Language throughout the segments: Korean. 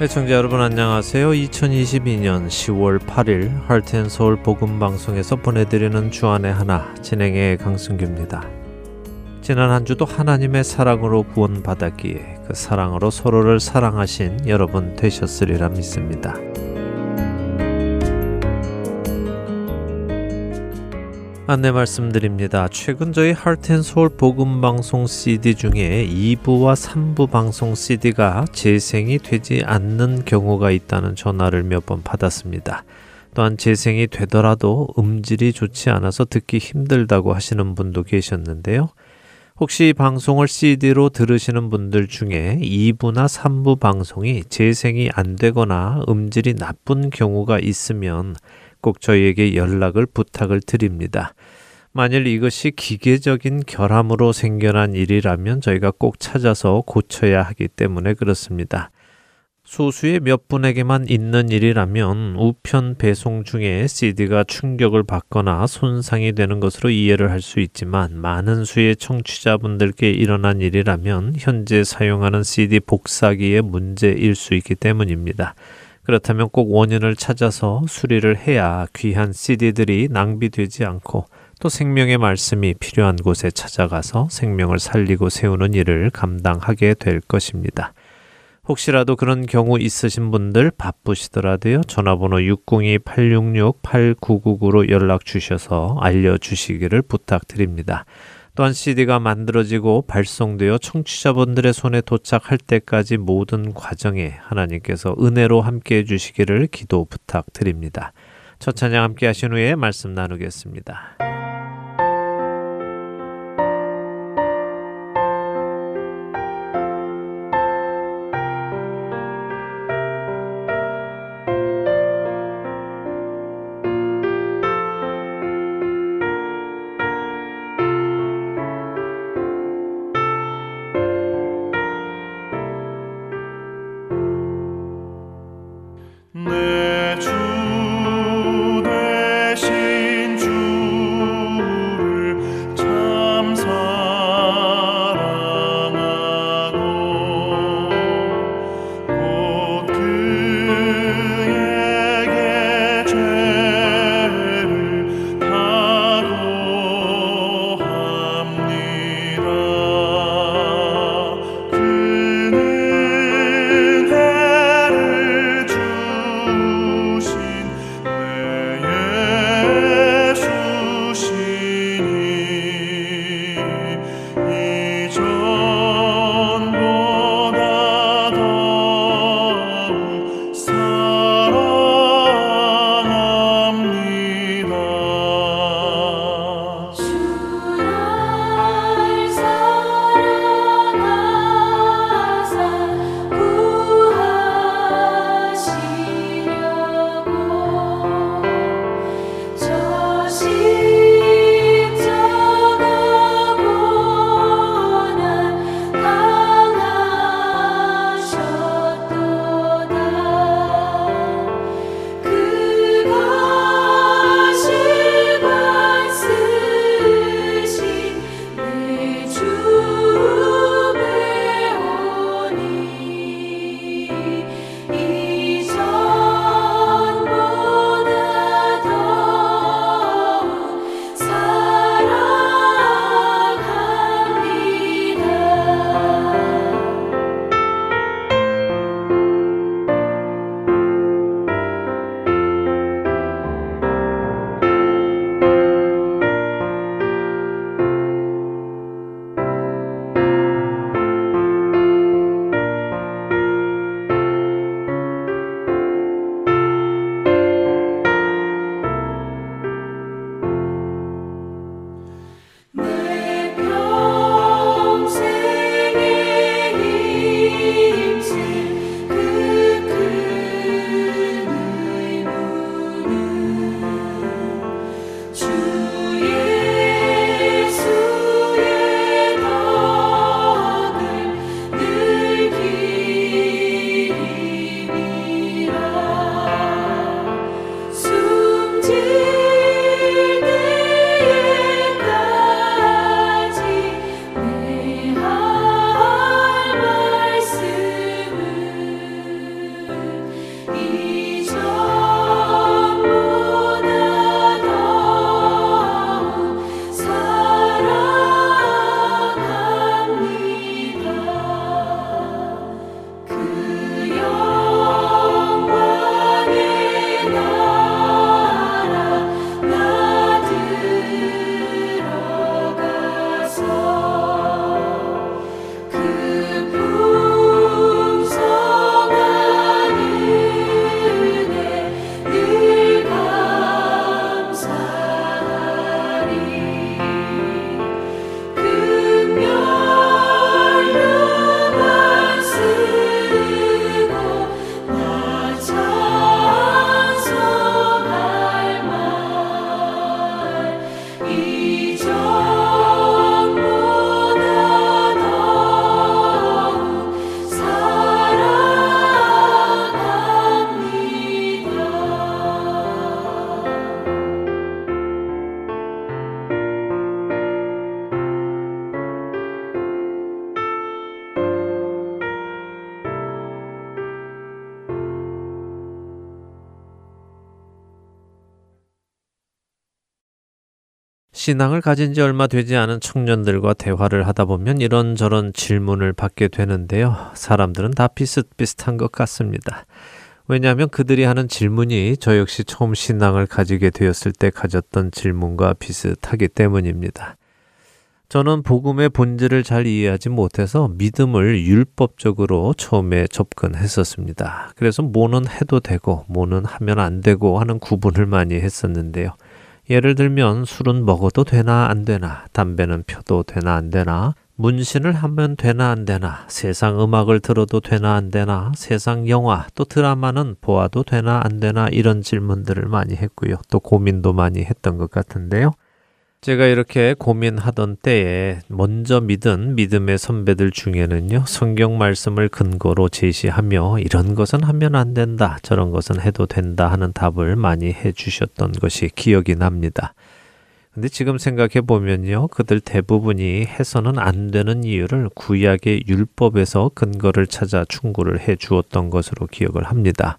애청자 여러분 안녕하세요. 2022년 10월 8일 할텐서울 복음 방송에서 보내드리는 주안의 하나 진행의 강승규입니다. 지난 한 주도 하나님의 사랑으로 구원받았기에 그 사랑으로 서로를 사랑하신 여러분 되셨으리라 믿습니다. 안내 말씀드립니다. 최근 저희 할텐서울 복음방송 CD 중에 2부와 3부 방송 CD가 재생이 되지 않는 경우가 있다는 전화를 몇 번 받았습니다. 또한 재생이 되더라도 음질이 좋지 않아서 듣기 힘들다고 하시는 분도 계셨는데요. 혹시 방송을 CD로 들으시는 분들 중에 2부나 3부 방송이 재생이 안 되거나 음질이 나쁜 경우가 있으면 꼭 저희에게 연락을 부탁을 드립니다. 만일 이것이 기계적인 결함으로 생겨난 일이라면 저희가 꼭 찾아서 고쳐야 하기 때문에 그렇습니다. 소수의 몇 분에게만 있는 일이라면 우편 배송 중에 CD가 충격을 받거나 손상이 되는 것으로 이해를 할 수 있지만 많은 수의 청취자분들께 일어난 일이라면 현재 사용하는 CD 복사기의 문제일 수 있기 때문입니다. 그렇다면 꼭 원인을 찾아서 수리를 해야 귀한 CD들이 낭비되지 않고 또 생명의 말씀이 필요한 곳에 찾아가서 생명을 살리고 세우는 일을 감당하게 될 것입니다. 혹시라도 그런 경우 있으신 분들 바쁘시더라도요. 전화번호 602-866-8999로 연락 주셔서 알려 주시기를 부탁드립니다. 또한 CD가 만들어지고 발송되어 청취자분들의 손에 도착할 때까지 모든 과정에 하나님께서 은혜로 함께 해 주시기를 기도 부탁드립니다. 첫 찬양 함께 하신 후에 말씀 나누겠습니다. 신앙을 가진 지 얼마 되지 않은 청년들과 대화를 하다 보면 이런저런 질문을 받게 되는데요. 사람들은 다 비슷비슷한 것 같습니다. 왜냐하면 그들이 하는 질문이 저 역시 처음 신앙을 가지게 되었을 때 가졌던 질문과 비슷하기 때문입니다. 저는 복음의 본질을 잘 이해하지 못해서 믿음을 율법적으로 처음에 접근했었습니다. 그래서 뭐는 해도 되고 뭐는 하면 안 되고 하는 구분을 많이 했었는데요. 예를 들면 술은 먹어도 되나 안 되나, 담배는 펴도 되나 안 되나, 문신을 하면 되나 안 되나, 세상 음악을 들어도 되나 안 되나, 세상 영화 또 드라마는 보아도 되나 안 되나 이런 질문들을 많이 했고요. 또 고민도 많이 했던 것 같은데요. 제가 이렇게 고민하던 때에 먼저 믿은 믿음의 선배들 중에는요, 성경 말씀을 근거로 제시하며 이런 것은 하면 안 된다, 저런 것은 해도 된다 하는 답을 많이 해 주셨던 것이 기억이 납니다. 근데 지금 생각해 보면요, 그들 대부분이 해서는 안 되는 이유를 구약의 율법에서 근거를 찾아 충고를 해 주었던 것으로 기억을 합니다.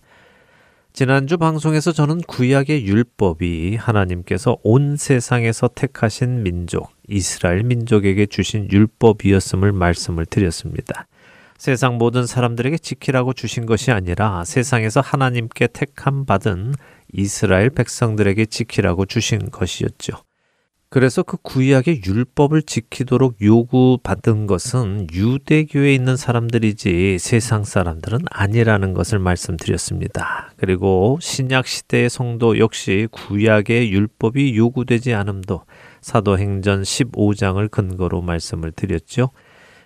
지난주 방송에서 저는 구약의 율법이 하나님께서 온 세상에서 택하신 민족, 이스라엘 민족에게 주신 율법이었음을 말씀을 드렸습니다. 세상 모든 사람들에게 지키라고 주신 것이 아니라 세상에서 하나님께 택함 받은 이스라엘 백성들에게 지키라고 주신 것이었죠. 그래서 그 구약의 율법을 지키도록 요구받은 것은 유대교에 있는 사람들이지 세상 사람들은 아니라는 것을 말씀드렸습니다. 그리고 신약 시대의 성도 역시 구약의 율법이 요구되지 않음도 사도행전 15장을 근거로 말씀을 드렸죠.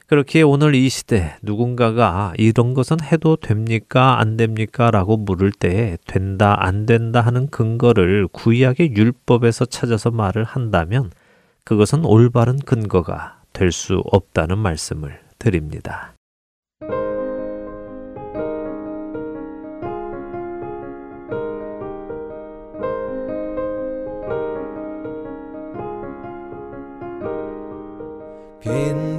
그렇게 오늘 이 시대 누군가가 이런 것은 해도 됩니까? 안 됩니까? 라고 물을 때 된다, 안 된다 하는 근거를 구약의 율법에서 찾아서 말을 한다면 그것은 올바른 근거가 될 수 없다는 말씀을 드립니다. 빈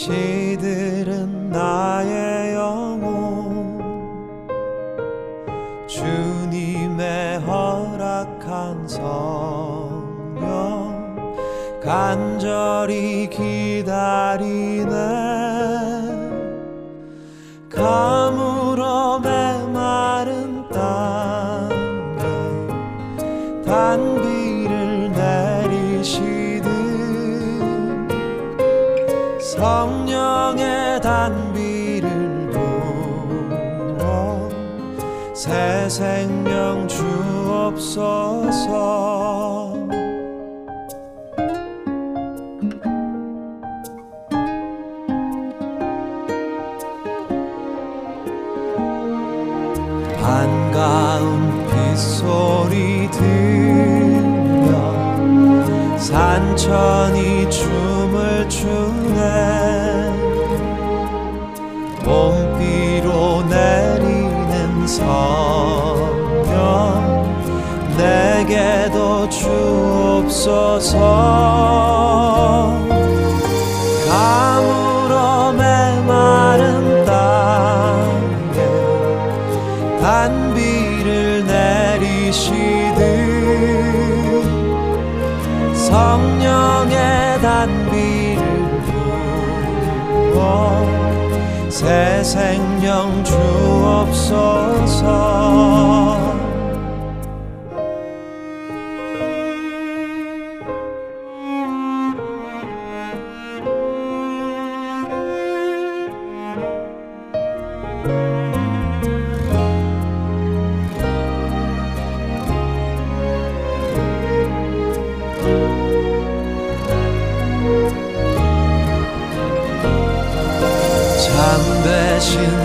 시들은 나의 영혼. 주님의 허락한 성령. 간절히 기다리네. 가물 성령의 단비를 부어 새 생명 주옵소서. 반가운 빗소리 들려. 산천이 춤을 추 주옵소서 가물어 메마른 땅에 단비를 내리시듯 성령의 단비를 부어 새 생명 주옵소서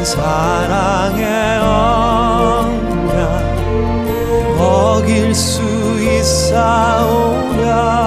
사랑의 언약 어길 수 있사오랴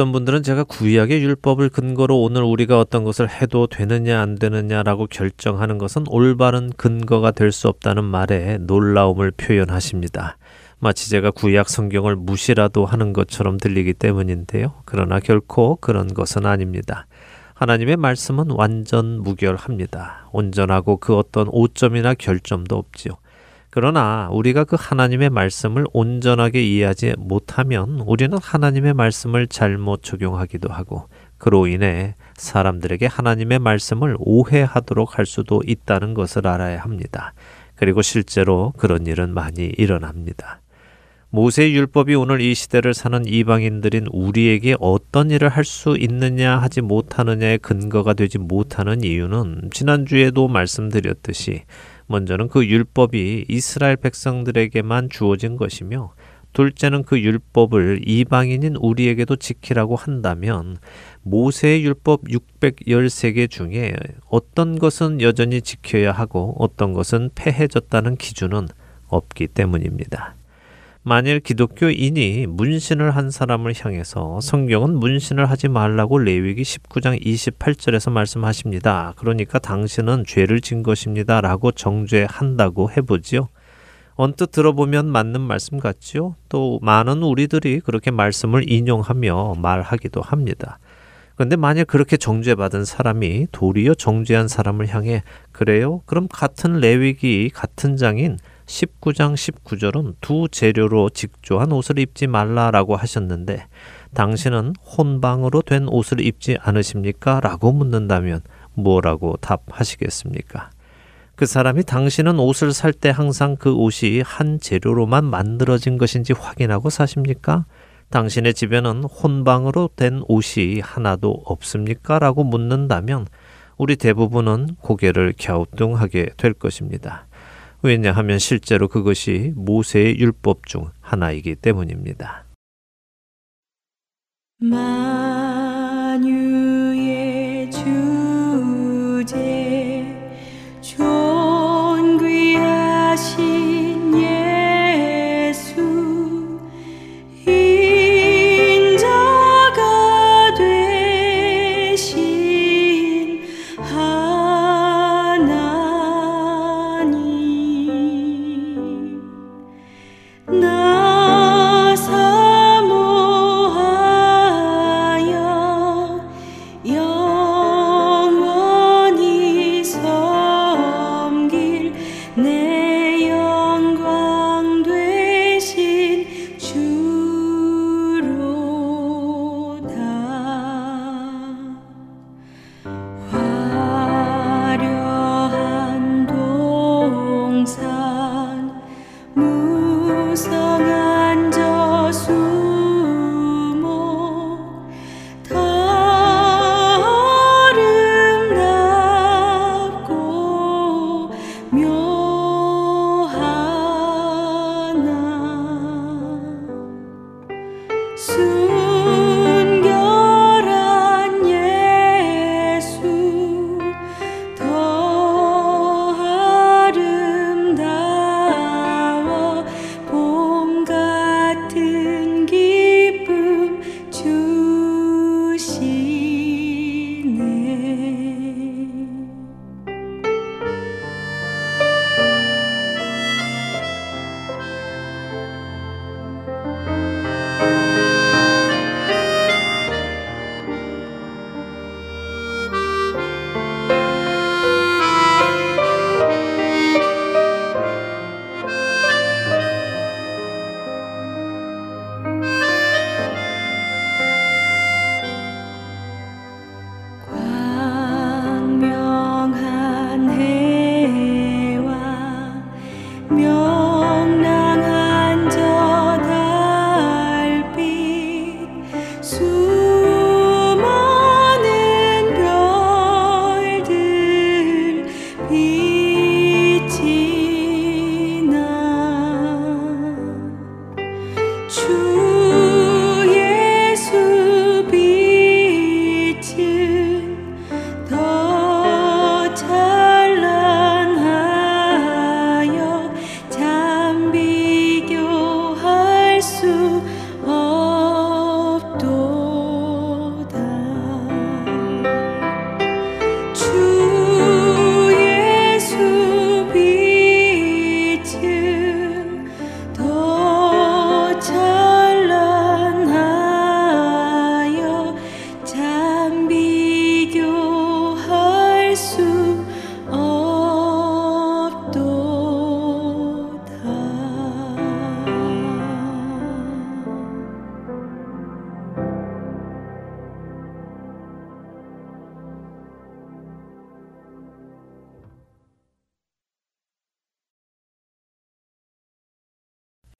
어떤 분들은 제가 구약의 율법을 근거로 오늘 우리가 어떤 것을 해도 되느냐 안 되느냐라고 결정하는 것은 올바른 근거가 될 수 없다는 말에 놀라움을 표현하십니다. 마치 제가 구약 성경을 무시라도 하는 것처럼 들리기 때문인데요. 그러나 결코 그런 것은 아닙니다. 하나님의 말씀은 완전 무결합니다. 온전하고 그 어떤 오점이나 결점도 없지요. 그러나 우리가 그 하나님의 말씀을 온전하게 이해하지 못하면 우리는 하나님의 말씀을 잘못 적용하기도 하고 그로 인해 사람들에게 하나님의 말씀을 오해하도록 할 수도 있다는 것을 알아야 합니다. 그리고 실제로 그런 일은 많이 일어납니다. 모세의 율법이 오늘 이 시대를 사는 이방인들인 우리에게 어떤 일을 할 수 있느냐 하지 못하느냐의 근거가 되지 못하는 이유는 지난주에도 말씀드렸듯이 먼저는 그 율법이 이스라엘 백성들에게만 주어진 것이며 둘째는 그 율법을 이방인인 우리에게도 지키라고 한다면 모세의 율법 613개 중에 어떤 것은 여전히 지켜야 하고 어떤 것은 폐해졌다는 기준은 없기 때문입니다. 만일 기독교인이 문신을 한 사람을 향해서 성경은 문신을 하지 말라고 레위기 19장 28절에서 말씀하십니다. 그러니까 당신은 죄를 진 것입니다. 라고 정죄한다고 해보지요. 언뜻 들어보면 맞는 말씀 같지요? 또 많은 우리들이 그렇게 말씀을 인용하며 말하기도 합니다. 그런데 만약 그렇게 정죄받은 사람이 도리어 정죄한 사람을 향해 그래요? 그럼 같은 레위기 같은 장인 19장 19절은 두 재료로 직조한 옷을 입지 말라라고 하셨는데 당신은 혼방으로 된 옷을 입지 않으십니까? 라고 묻는다면 뭐라고 답하시겠습니까? 그 사람이 당신은 옷을 살 때 항상 그 옷이 한 재료로만 만들어진 것인지 확인하고 사십니까? 당신의 집에는 혼방으로 된 옷이 하나도 없습니까? 라고 묻는다면 우리 대부분은 고개를 갸우뚱하게 될 것입니다. 왜냐하면 실제로 그것이 모세의 율법 중 하나이기 때문입니다. 만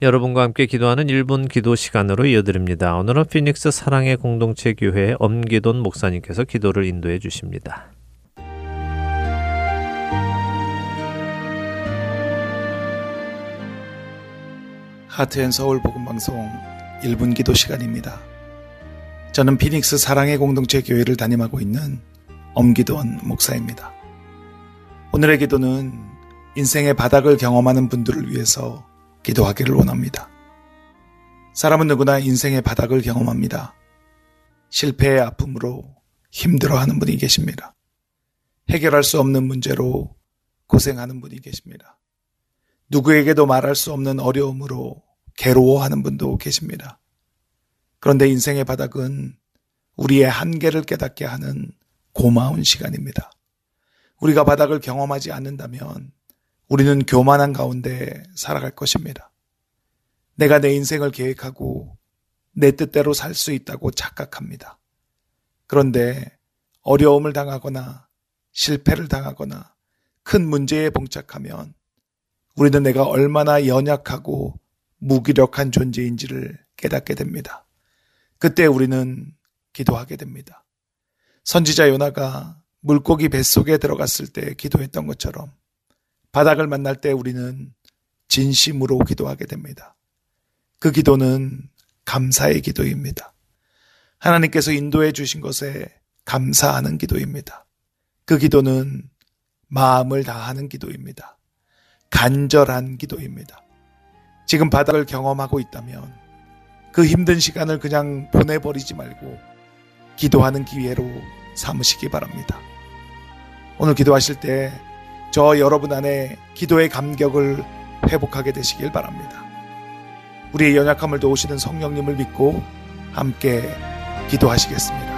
여러분과 함께 기도하는 1분 기도 시간으로 이어드립니다. 오늘은 피닉스 사랑의 공동체 교회 엄기돈 목사님께서 기도를 인도해 주십니다. 하트앤 서울 복음 방송 1분 기도 시간입니다. 저는 피닉스 사랑의 공동체 교회를 담임하고 있는 엄기돈 목사입니다. 오늘의 기도는 인생의 바닥을 경험하는 분들을 위해서 기도하기를 원합니다. 사람은 누구나 인생의 바닥을 경험합니다. 실패의 아픔으로 힘들어하는 분이 계십니다. 해결할 수 없는 문제로 고생하는 분이 계십니다. 누구에게도 말할 수 없는 어려움으로 괴로워하는 분도 계십니다. 그런데 인생의 바닥은 우리의 한계를 깨닫게 하는 고마운 시간입니다. 우리가 바닥을 경험하지 않는다면 우리는 교만한 가운데 살아갈 것입니다. 내가 내 인생을 계획하고 내 뜻대로 살 수 있다고 착각합니다. 그런데 어려움을 당하거나 실패를 당하거나 큰 문제에 봉착하면 우리는 내가 얼마나 연약하고 무기력한 존재인지를 깨닫게 됩니다. 그때 우리는 기도하게 됩니다. 선지자 요나가 물고기 뱃속에 들어갔을 때 기도했던 것처럼 바닥을 만날 때 우리는 진심으로 기도하게 됩니다. 그 기도는 감사의 기도입니다. 하나님께서 인도해 주신 것에 감사하는 기도입니다. 그 기도는 마음을 다하는 기도입니다. 간절한 기도입니다. 지금 바닥을 경험하고 있다면 그 힘든 시간을 그냥 보내버리지 말고 기도하는 기회로 삼으시기 바랍니다. 오늘 기도하실 때 저 여러분 안에 기도의 감격을 회복하게 되시길 바랍니다. 우리의 연약함을 도우시는 성령님을 믿고 함께 기도하시겠습니다.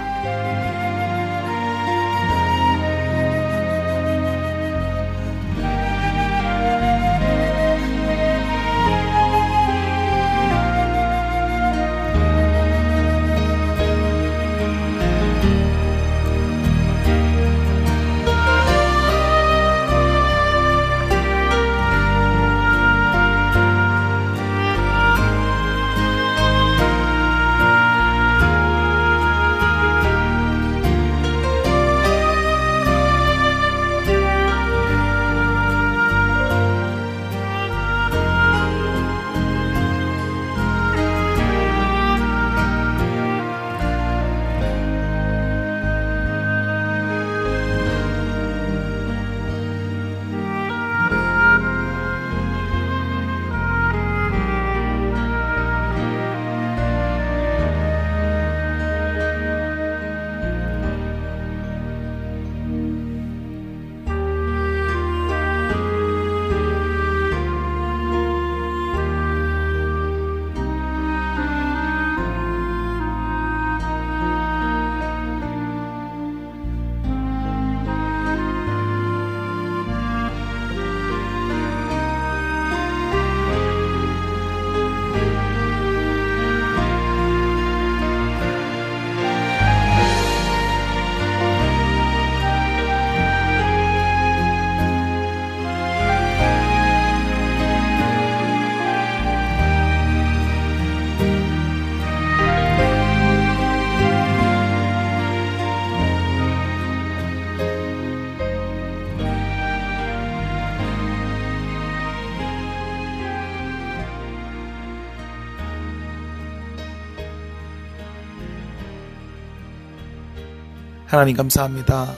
하나님 감사합니다.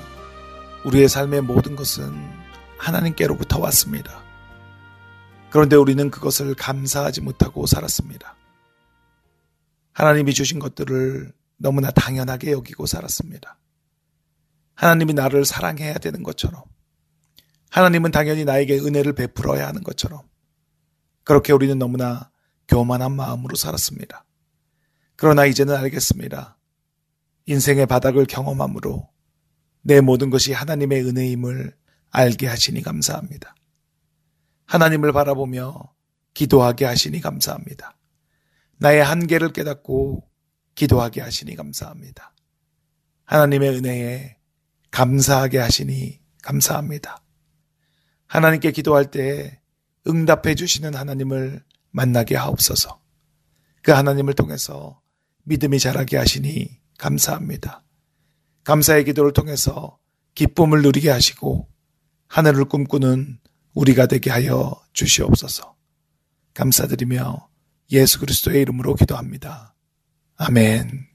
우리의 삶의 모든 것은 하나님께로부터 왔습니다. 그런데 우리는 그것을 감사하지 못하고 살았습니다. 하나님이 주신 것들을 너무나 당연하게 여기고 살았습니다. 하나님이 나를 사랑해야 되는 것처럼, 하나님은 당연히 나에게 은혜를 베풀어야 하는 것처럼, 그렇게 우리는 너무나 교만한 마음으로 살았습니다. 그러나 이제는 알겠습니다. 인생의 바닥을 경험함으로 내 모든 것이 하나님의 은혜임을 알게 하시니 감사합니다. 하나님을 바라보며 기도하게 하시니 감사합니다. 나의 한계를 깨닫고 기도하게 하시니 감사합니다. 하나님의 은혜에 감사하게 하시니 감사합니다. 하나님께 기도할 때 응답해 주시는 하나님을 만나게 하옵소서. 그 하나님을 통해서 믿음이 자라게 하시니 감사합니다. 감사의 기도를 통해서 기쁨을 누리게 하시고 하늘을 꿈꾸는 우리가 되게 하여 주시옵소서. 감사드리며 예수 그리스도의 이름으로 기도합니다. 아멘.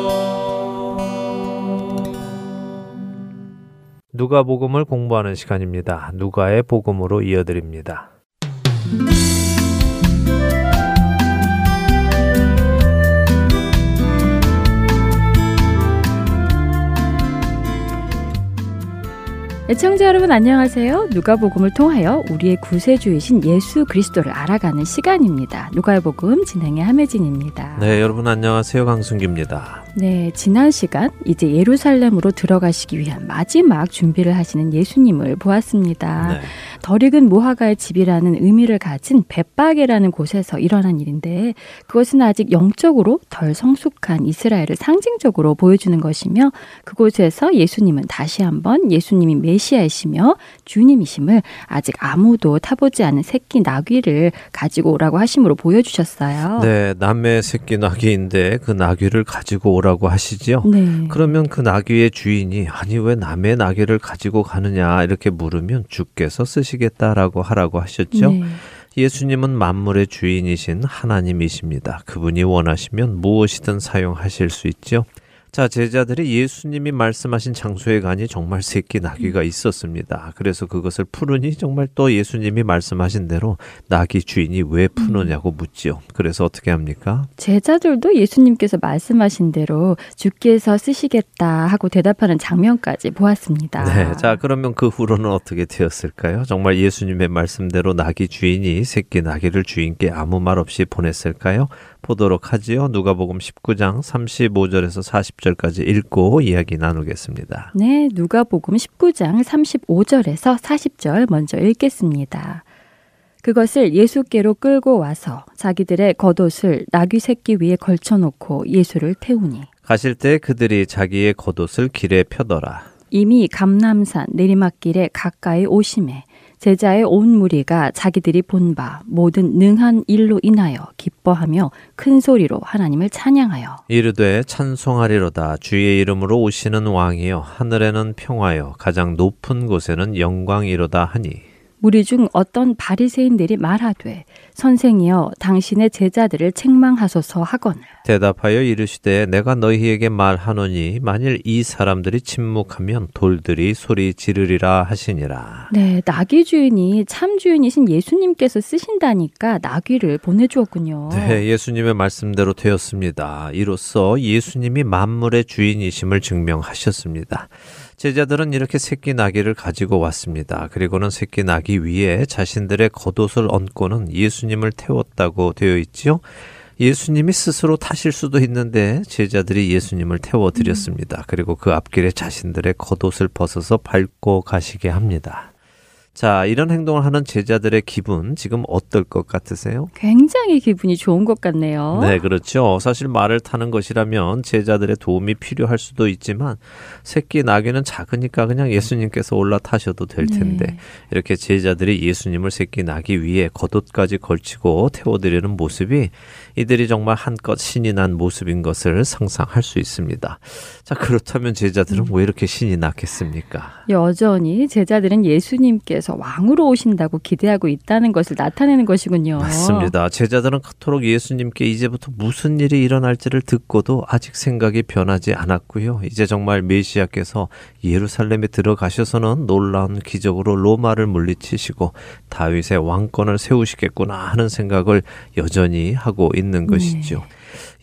누가복음을 공부하는 시간입니다. 누가의 복음으로 이어드립니다. 애청자 여러분 안녕하세요. 누가복음을 통하여 우리의 구세주이신 예수 그리스도를 알아가는 시간입니다. 누가의 복음 진행의 함혜진입니다. 네, 여러분 안녕하세요. 강승기입니다. 네, 지난 시간 이제 예루살렘으로 들어가시기 위한 마지막 준비를 하시는 예수님을 보았습니다. 네. 덜 익은 무화과의 집이라는 의미를 가진 벳바게라는 곳에서 일어난 일인데 그것은 아직 영적으로 덜 성숙한 이스라엘을 상징적으로 보여주는 것이며 그곳에서 예수님은 다시 한번 예수님이 메시아이시며 주님이심을 아직 아무도 타보지 않은 새끼 나귀를 가지고 오라고 하심으로 보여주셨어요. 네, 남의 새끼 나귀인데 그 나귀를 가지고 오라고 하시지요. 네. 그러면 그 나귀의 주인이 아니 왜 남의 나귀를 가지고 가느냐 이렇게 물으면 주께서 쓰시겠다라고 하라고 하셨죠. 네. 예수님은 만물의 주인이신 하나님이십니다. 그분이 원하시면 무엇이든 사용하실 수 있죠. 자, 제자들이 예수님이 말씀하신 장소에 가니 정말 새끼 나귀가 있었습니다. 그래서 그것을 푸르니 정말 또 예수님이 말씀하신 대로 나귀 주인이 왜 푸느냐고 묻지요. 그래서 어떻게 합니까? 제자들도 예수님께서 말씀하신 대로 주께서 쓰시겠다 하고 대답하는 장면까지 보았습니다. 네. 자, 그러면 그 후로는 어떻게 되었을까요? 정말 예수님의 말씀대로 나귀 주인이 새끼 나귀를 주인께 아무 말 없이 보냈을까요? 보도록 하지요. 누가복음 19장 35절에서 40절까지 읽고 이야기 나누겠습니다. 네, 누가복음 19장 35절에서 40절 먼저 읽겠습니다. 그것을 예수께로 끌고 와서 자기들의 겉옷을 나귀 새끼 위에 걸쳐 놓고 예수를 태우니 가실 때 그들이 자기의 겉옷을 길에 펴더라. 이미 감남산 내리막길에 가까이 오심에 제자의 온 무리가 자기들이 본 바 모든 능한 일로 인하여 기뻐하며 큰 소리로 하나님을 찬양하여. 이르되 찬송하리로다. 주의 이름으로 오시는 왕이여 하늘에는 평화여 가장 높은 곳에는 영광이로다 하니 무리 중 어떤 바리새인들이 말하되 선생이여 당신의 제자들을 책망하소서 하거늘 대답하여 이르시되 내가 너희에게 말하노니 만일 이 사람들이 침묵하면 돌들이 소리 지르리라 하시니라. 네, 나귀 주인이 참 주인이신 예수님께서 쓰신다니까 나귀를 보내주었군요. 네, 예수님의 말씀대로 되었습니다. 이로써 예수님이 만물의 주인이심을 증명하셨습니다. 제자들은 이렇게 새끼 나귀를 가지고 왔습니다. 그리고는 새끼 나귀 위에 자신들의 겉옷을 얹고는 예수님을 태웠다고 되어 있지요. 예수님이 스스로 타실 수도 있는데 제자들이 예수님을 태워 드렸습니다. 그리고 그 앞길에 자신들의 겉옷을 벗어서 밟고 가시게 합니다. 자, 이런 행동을 하는 제자들의 기분 지금 어떨 것 같으세요? 굉장히 기분이 좋은 것 같네요. 네, 그렇죠. 사실 말을 타는 것이라면 제자들의 도움이 필요할 수도 있지만 새끼 나귀는 작으니까 그냥 예수님께서 올라타셔도 될 텐데 네. 이렇게 제자들이 예수님을 새끼 나귀 위에 겉옷까지 걸치고 태워드리는 모습이 이들이 정말 한껏 신이 난 모습인 것을 상상할 수 있습니다. 자, 그렇다면 제자들은 왜 이렇게 신이 났겠습니까? 여전히 제자들은 예수님께서 왕으로 오신다고 기대하고 있다는 것을 나타내는 것이군요. 맞습니다. 제자들은 그토록 예수님께 이제부터 무슨 일이 일어날지를 듣고도 아직 생각이 변하지 않았고요. 이제 정말 메시아께서 예루살렘에 들어가셔서는 놀라운 기적으로 로마를 물리치시고 다윗의 왕권을 세우시겠구나 하는 생각을 여전히 하고 있는 것이죠.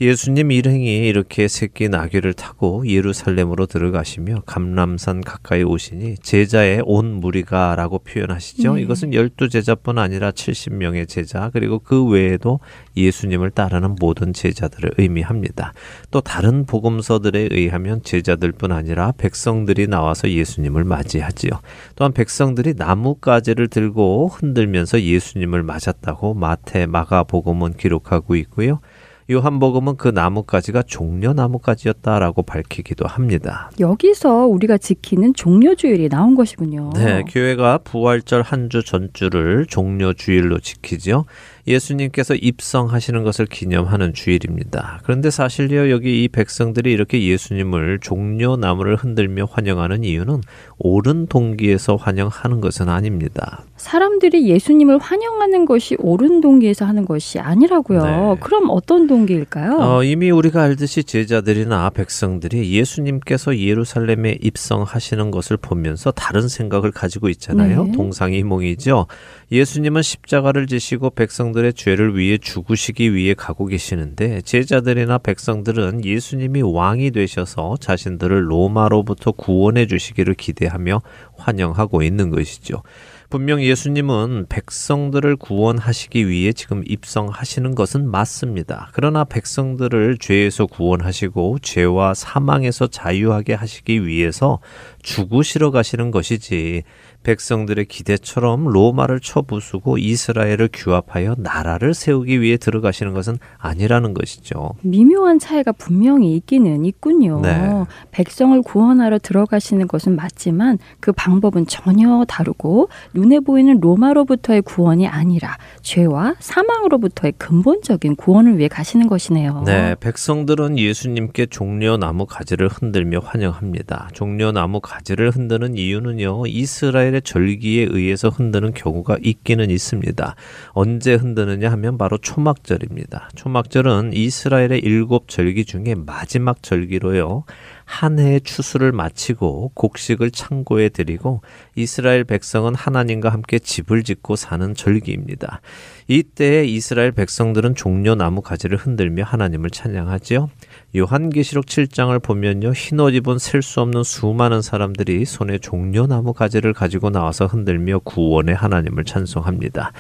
예수님 일행이 이렇게 새끼 나귀를 타고 예루살렘으로 들어가시며 감람산 가까이 오시니 제자의 온 무리가라고 표현하시죠. 네. 이것은 열두 제자뿐 아니라 70명의 제자 그리고 그 외에도 예수님을 따르는 모든 제자들을 의미합니다. 또 다른 복음서들에 의하면 제자들뿐 아니라 백성들이 나와서 예수님을 맞이하지요. 또한 백성들이 나뭇가지를 들고 흔들면서 예수님을 맞았다고 마태, 마가 복음은 기록하고 있고요. 요한복음은 그 나뭇가지가 종려 나뭇가지였다라고 밝히기도 합니다. 여기서 우리가 지키는 종료주일이 나온 것이군요. 네, 교회가 부활절 한 주 전주를 종려 주일로 지키지요. 예수님께서 입성하시는 것을 기념하는 주일입니다. 그런데 사실요, 여기 이 백성들이 이렇게 예수님을 종려 나무를 흔들며 환영하는 이유는 옳은 동기에서 환영하는 것은 아닙니다. 사람들이 예수님을 환영하는 것이 옳은 동기에서 하는 것이 아니라고요. 네. 그럼 어떤 동기일까요? 어, 이미 우리가 알듯이 제자들이나 백성들이 예수님께서 예루살렘에 입성하시는 것을 보면서 다른 생각을 가지고 있잖아요. 네. 동상이몽이죠. 예수님은 십자가를 지시고 백성들의 죄를 위해 죽으시기 위해 가고 계시는데 제자들이나 백성들은 예수님이 왕이 되셔서 자신들을 로마로부터 구원해 주시기를 기대하며 환영하고 있는 것이죠. 분명 예수님은 백성들을 구원하시기 위해 지금 입성하시는 것은 맞습니다. 그러나 백성들을 죄에서 구원하시고 죄와 사망에서 자유하게 하시기 위해서 죽으시러 가시는 것이지 백성들의 기대처럼 로마를 쳐부수고 이스라엘을 규합하여 나라를 세우기 위해 들어가시는 것은 아니라는 것이죠. 미묘한 차이가 분명히 있기는 있군요. 네. 백성을 구원하러 들어가시는 것은 맞지만 그 방법은 전혀 다르고 눈에 보이는 로마로부터의 구원이 아니라 죄와 사망으로부터의 근본적인 구원을 위해 가시는 것이네요. 네, 백성들은 예수님께 종려나무 가지를 흔들며 환영합니다. 종려나무 가지를 흔드는 이유는요, 이스라엘의 절기에 의해서 흔드는 경우가 있기는 있습니다. 언제 흔드느냐 하면 바로 초막절입니다. 초막절은 이스라엘의 일곱 절기 중에 마지막 절기로요. 한 해의 추수를 마치고 곡식을 창고에 드리고 이스라엘 백성은 하나님과 함께 집을 짓고 사는 절기입니다. 이때 이스라엘 백성들은 종려나무 가지를 흔들며 하나님을 찬양하지요. 요한계시록 7장을 보면요. 흰옷 입은 셀 수 없는 수많은 사람들이 손에 종려나무 가지를 가지고 나와서 흔들며 구원의 하나님을 찬송합니다.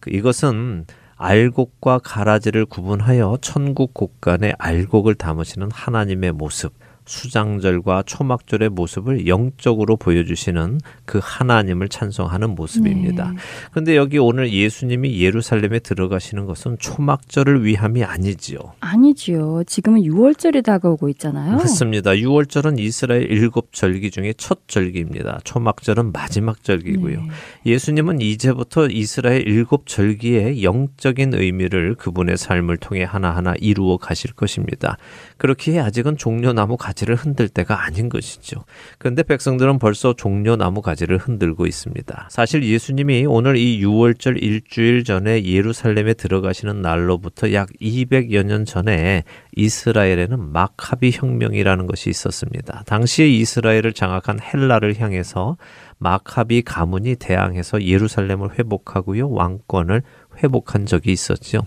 그 이것은 알곡과 가라지를 구분하여 천국 곳간에 알곡을 담으시는 하나님의 모습, 수장절과 초막절의 모습을 영적으로 보여주시는 그 하나님을 찬송하는 모습입니다. 네. 그런데 여기 오늘 예수님이 예루살렘에 들어가시는 것은 초막절을 위함이 아니지요. 아니지요. 지금은 6월절이 다가오고 있잖아요. 맞습니다. 6월절은 이스라엘 일곱 절기 중에 첫 절기입니다. 초막절은 마지막 절기고요. 네. 예수님은 이제부터 이스라엘 일곱 절기의 영적인 의미를 그분의 삶을 통해 하나하나 이루어 가실 것입니다. 그렇기에 아직은 종려나무 가 지를 흔들 때가 아닌 것이죠. 그런데 백성들은 벌써 종려나무 가지를 흔들고 있습니다. 사실 예수님이 오늘 이 6월절 일주일 전에 예루살렘에 들어가시는 날로부터 약 200여 년 전에 이스라엘에는 마카비 혁명이라는 것이 있었습니다. 당시에 이스라엘을 장악한 헬라를 향해서 마카비 가문이 대항해서 예루살렘을 회복하고요. 왕권을 회복한 적이 있었죠.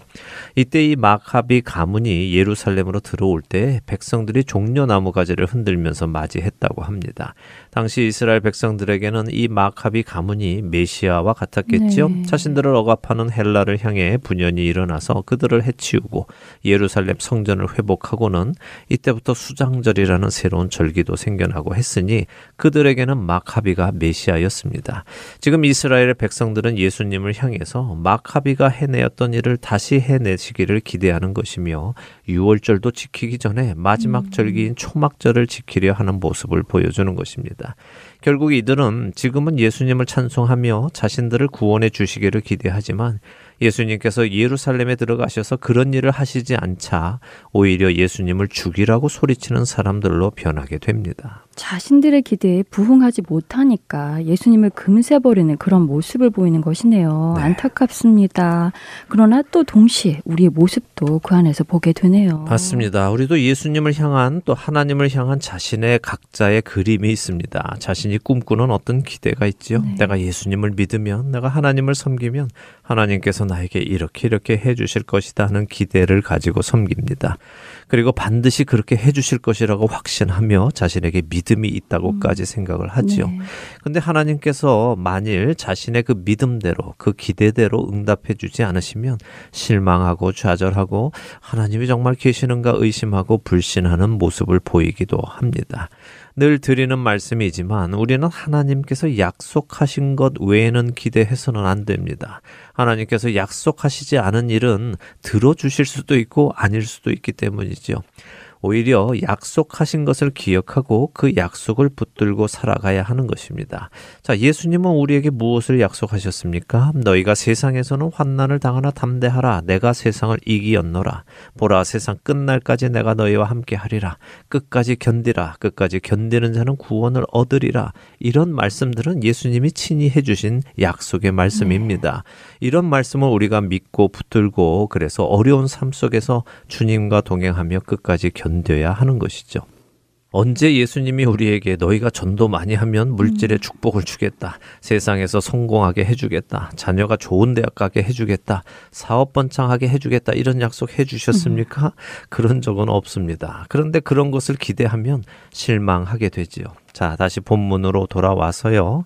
이때 이 마카비 가문이 예루살렘으로 들어올 때 백성들이 종려나무 가지를 흔들면서 맞이했다고 합니다. 당시 이스라엘 백성들에게는 이 마카비 가문이 메시아와 같았겠죠. 네. 자신들을 억압하는 헬라를 향해 분연이 일어나서 그들을 해치우고 예루살렘 성전을 회복하고는 이때부터 수장절이라는 새로운 절기도 생겨나고 했으니 그들에게는 마카비가 메시아였습니다. 지금 이스라엘의 백성들은 예수님을 향해서 마카비 가 해내었던 일을 다시 해내시기를 기대하는 것이며 6월절도 지키기 전에 마지막 절기인 초막절을 지키려 하는 모습을 보여주는 것입니다. 결국 이들은 지금은 예수님을 찬송하며 자신들을 구원해 주시기를 기대하지만 예수님께서 예루살렘에 들어가셔서 그런 일을 하시지 않자 오히려 예수님을 죽이라고 소리치는 사람들로 변하게 됩니다. 자신들의 기대에 부응하지 못하니까 예수님을 금세버리는 그런 모습을 보이는 것이네요. 네. 안타깝습니다. 그러나 또 동시에 우리의 모습도 그 안에서 보게 되네요. 맞습니다. 우리도 예수님을 향한 또 하나님을 향한 자신의 각자의 그림이 있습니다. 자신이 꿈꾸는 어떤 기대가 있지요. 네. 내가 예수님을 믿으면, 내가 하나님을 섬기면 하나님께서 나에게 이렇게 이렇게 해 주실 것이다 하는 기대를 가지고 섬깁니다. 그리고 반드시 그렇게 해주실 것이라고 확신하며 자신에게 믿음이 있다고까지 생각을 하지요. 네. 근데 하나님께서 만일 자신의 그 믿음대로 그 기대대로 응답해 주지 않으시면 실망하고 좌절하고 하나님이 정말 계시는가 의심하고 불신하는 모습을 보이기도 합니다. 늘 드리는 말씀이지만 우리는 하나님께서 약속하신 것 외에는 기대해서는 안 됩니다. 하나님께서 약속하시지 않은 일은 들어주실 수도 있고 아닐 수도 있기 때문이죠. 오히려 약속하신 것을 기억하고 그 약속을 붙들고 살아가야 하는 것입니다. 자, 예수님은 우리에게 무엇을 약속하셨습니까? 너희가 세상에서는 환난을 당하나 담대하라. 내가 세상을 이기었노라. 보라, 세상 끝날까지 내가 너희와 함께 하리라. 끝까지 견디라. 끝까지 견디는 자는 구원을 얻으리라. 이런 말씀들은 예수님이 친히 해 주신 약속의 말씀입니다. 이런 말씀을 우리가 믿고 붙들고 그래서 어려운 삶 속에서 주님과 동행하며 끝까지 견 뎌야 하는 것이죠. 언제 예수님이 우리에게 너희가 전도 많이 하면 물질의 축복을 주겠다. 세상에서 성공하게 해주겠다. 자녀가 좋은 대학 가게 해주겠다. 사업 번창하게 해주겠다. 이런 약속 해주셨습니까? 그런 적은 없습니다. 그런데 그런 것을 기대하면 실망하게 되지요. 자, 다시 본문으로 돌아와서요.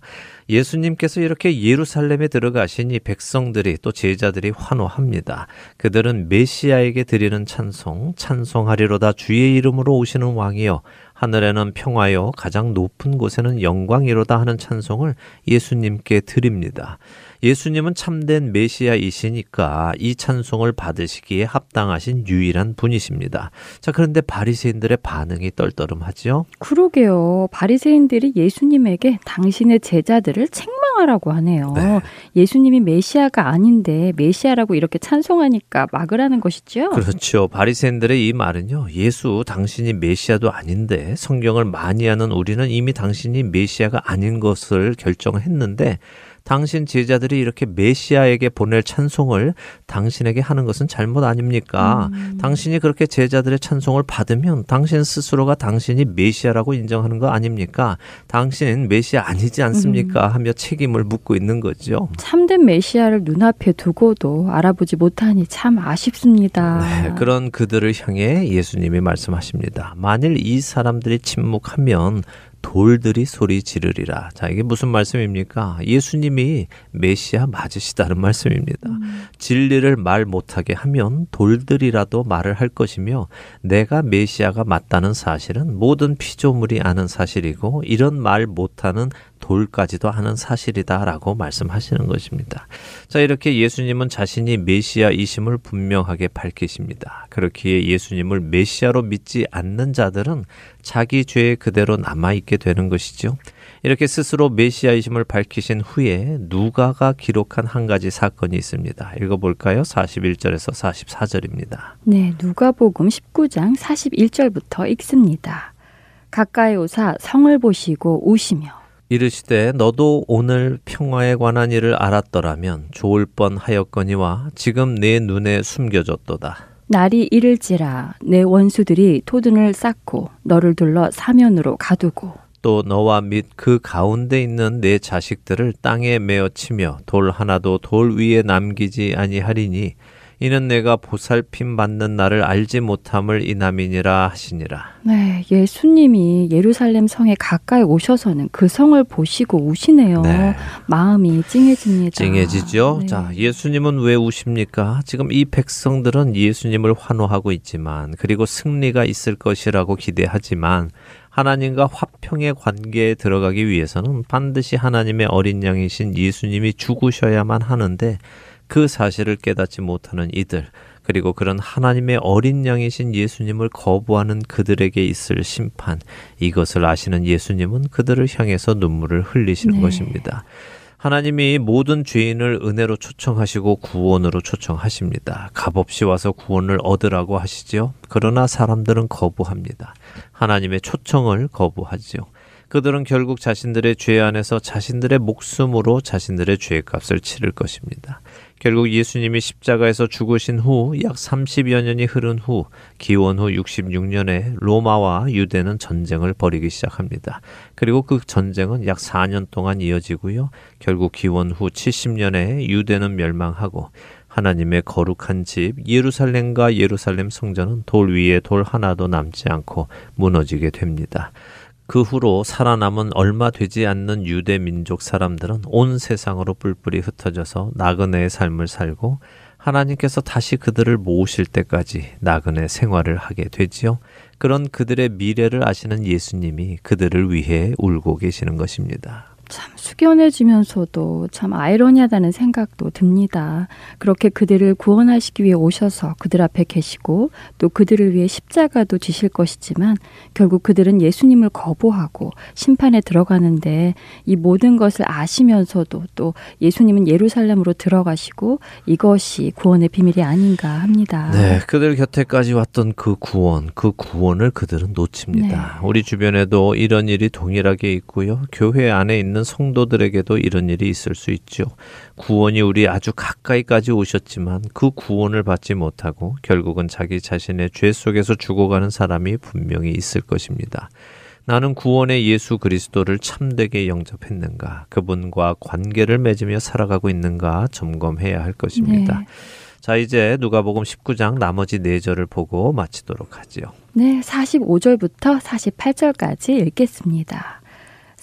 예수님께서 이렇게 예루살렘에 들어가시니 백성들이 또 제자들이 환호합니다. 그들은 메시아에게 드리는 찬송, 찬송하리로다 주의 이름으로 오시는 왕이여 하늘에는 평화요 가장 높은 곳에는 영광이로다 하는 찬송을 예수님께 드립니다. 예수님은 참된 메시아이시니까 이 찬송을 받으시기에 합당하신 유일한 분이십니다. 자, 그런데 바리새인들의 반응이 떨떠름하지요. 그러게요. 바리새인들이 예수님에게 당신의 제자들을 책망하라고 하네요. 네. 예수님이 메시아가 아닌데 메시아라고 이렇게 찬송하니까 막으라는 것이죠. 그렇죠. 바리새인들의 이 말은요. 예수 당신이 메시아도 아닌데 성경을 많이 하는 우리는 이미 당신이 메시아가 아닌 것을 결정했는데 당신 제자들이 이렇게 메시아에게 보낼 찬송을 당신에게 하는 것은 잘못 아닙니까? 당신이 그렇게 제자들의 찬송을 받으면 당신 스스로가 당신이 메시아라고 인정하는 거 아닙니까? 당신은 메시아 아니지 않습니까? 하며 책임을 묻고 있는 거죠. 참된 메시아를 눈앞에 두고도 알아보지 못하니 참 아쉽습니다. 네, 그런 그들을 향해 예수님이 말씀하십니다. 만일 이 사람들이 침묵하면 돌들이 소리 지르리라. 자, 이게 무슨 말씀입니까? 예수님이 메시아 맞으시다는 말씀입니다. 진리를 말 못하게 하면 돌들이라도 말을 할 것이며 내가 메시아가 맞다는 사실은 모든 피조물이 아는 사실이고 이런 말 못하는 돌까지도 하는 사실이다라고 말씀하시는 것입니다. 자, 이렇게 예수님은 자신이 메시아이심을 분명하게 밝히십니다. 그렇기에 예수님을 메시아로 믿지 않는 자들은 자기 죄 그대로 남아있게 되는 것이죠. 이렇게 스스로 메시아이심을 밝히신 후에 누가가 기록한 한 가지 사건이 있습니다. 읽어볼까요? 41절에서 44절입니다. 네, 누가복음 19장 41절부터 읽습니다. 가까이 오사 성을 보시고 우시며 이르시되 너도 오늘 평화에 관한 일을 알았더라면 좋을 뻔하였거니와 지금 내 눈에 숨겨졌도다. 날이 이를지라 내 원수들이 토둔을 쌓고 너를 둘러 사면으로 가두고 또 너와 및 그 가운데 있는 내 자식들을 땅에 메어 치며 돌 하나도 돌 위에 남기지 아니하리니 이는 내가 보살핌 받는 나를 알지 못함을 이남이니라 하시니라. 네, 예수님이 예루살렘 성에 가까이 오셔서는 그 성을 보시고 우시네요. 네. 마음이 찡해집니다. 찡해지죠. 네. 자, 예수님은 왜 우십니까? 지금 이 백성들은 예수님을 환호하고 있지만, 그리고 승리가 있을 것이라고 기대하지만, 하나님과 화평의 관계에 들어가기 위해서는 반드시 하나님의 어린 양이신 예수님이 죽으셔야만 하는데, 그 사실을 깨닫지 못하는 이들, 그리고 그런 하나님의 어린 양이신 예수님을 거부하는 그들에게 있을 심판, 이것을 아시는 예수님은 그들을 향해서 눈물을 흘리시는 네. 것입니다. 하나님이 모든 죄인을 은혜로 초청하시고 구원으로 초청하십니다. 값없이 와서 구원을 얻으라고 하시지요. 그러나 사람들은 거부합니다. 하나님의 초청을 거부하지요. 그들은 결국 자신들의 죄 안에서 자신들의 목숨으로 자신들의 죄값을 치를 것입니다. 결국 예수님이 십자가에서 죽으신 후 약 30여 년이 흐른 후 기원 후 66년에 로마와 유대는 전쟁을 벌이기 시작합니다. 그리고 그 전쟁은 약 4년 동안 이어지고요. 결국 기원 후 70년에 유대는 멸망하고 하나님의 거룩한 집 예루살렘과 예루살렘 성전은 돌 위에 돌 하나도 남지 않고 무너지게 됩니다. 그 후로 살아남은 얼마 되지 않는 유대 민족 사람들은 온 세상으로 뿔뿔이 흩어져서 나그네의 삶을 살고 하나님께서 다시 그들을 모으실 때까지 나그네 생활을 하게 되지요. 그런 그들의 미래를 아시는 예수님이 그들을 위해 울고 계시는 것입니다. 참 숙연해지면서도 참 아이러니하다는 생각도 듭니다. 그렇게 그들을 구원하시기 위해 오셔서 그들 앞에 계시고 또 그들을 위해 십자가도 지실 것이지만 결국 그들은 예수님을 거부하고 심판에 들어가는데 이 모든 것을 아시면서도 또 예수님은 예루살렘으로 들어가시고 이것이 구원의 비밀이 아닌가 합니다. 네, 그들 곁에까지 왔던 그 구원, 그 구원을 그들은 놓칩니다. 네. 우리 주변에도 이런 일이 동일하게 있고요. 교회 안에 있는 성도들에게도 이런 일이 있을 수 있죠. 구원이 우리 아주 가까이까지 오셨지만 그 구원을 받지 못하고 결국은 자기 자신의 죄 속에서 죽어가는 사람이 분명히 있을 것입니다. 나는 구원의 예수 그리스도를 참되게 영접했는가? 그분과 관계를 맺으며 살아가고 있는가 점검해야 할 것입니다. 네. 자, 이제 누가복음 19장 나머지 네절을 보고 마치도록 하지요. 네, 45절부터 48절까지 읽겠습니다.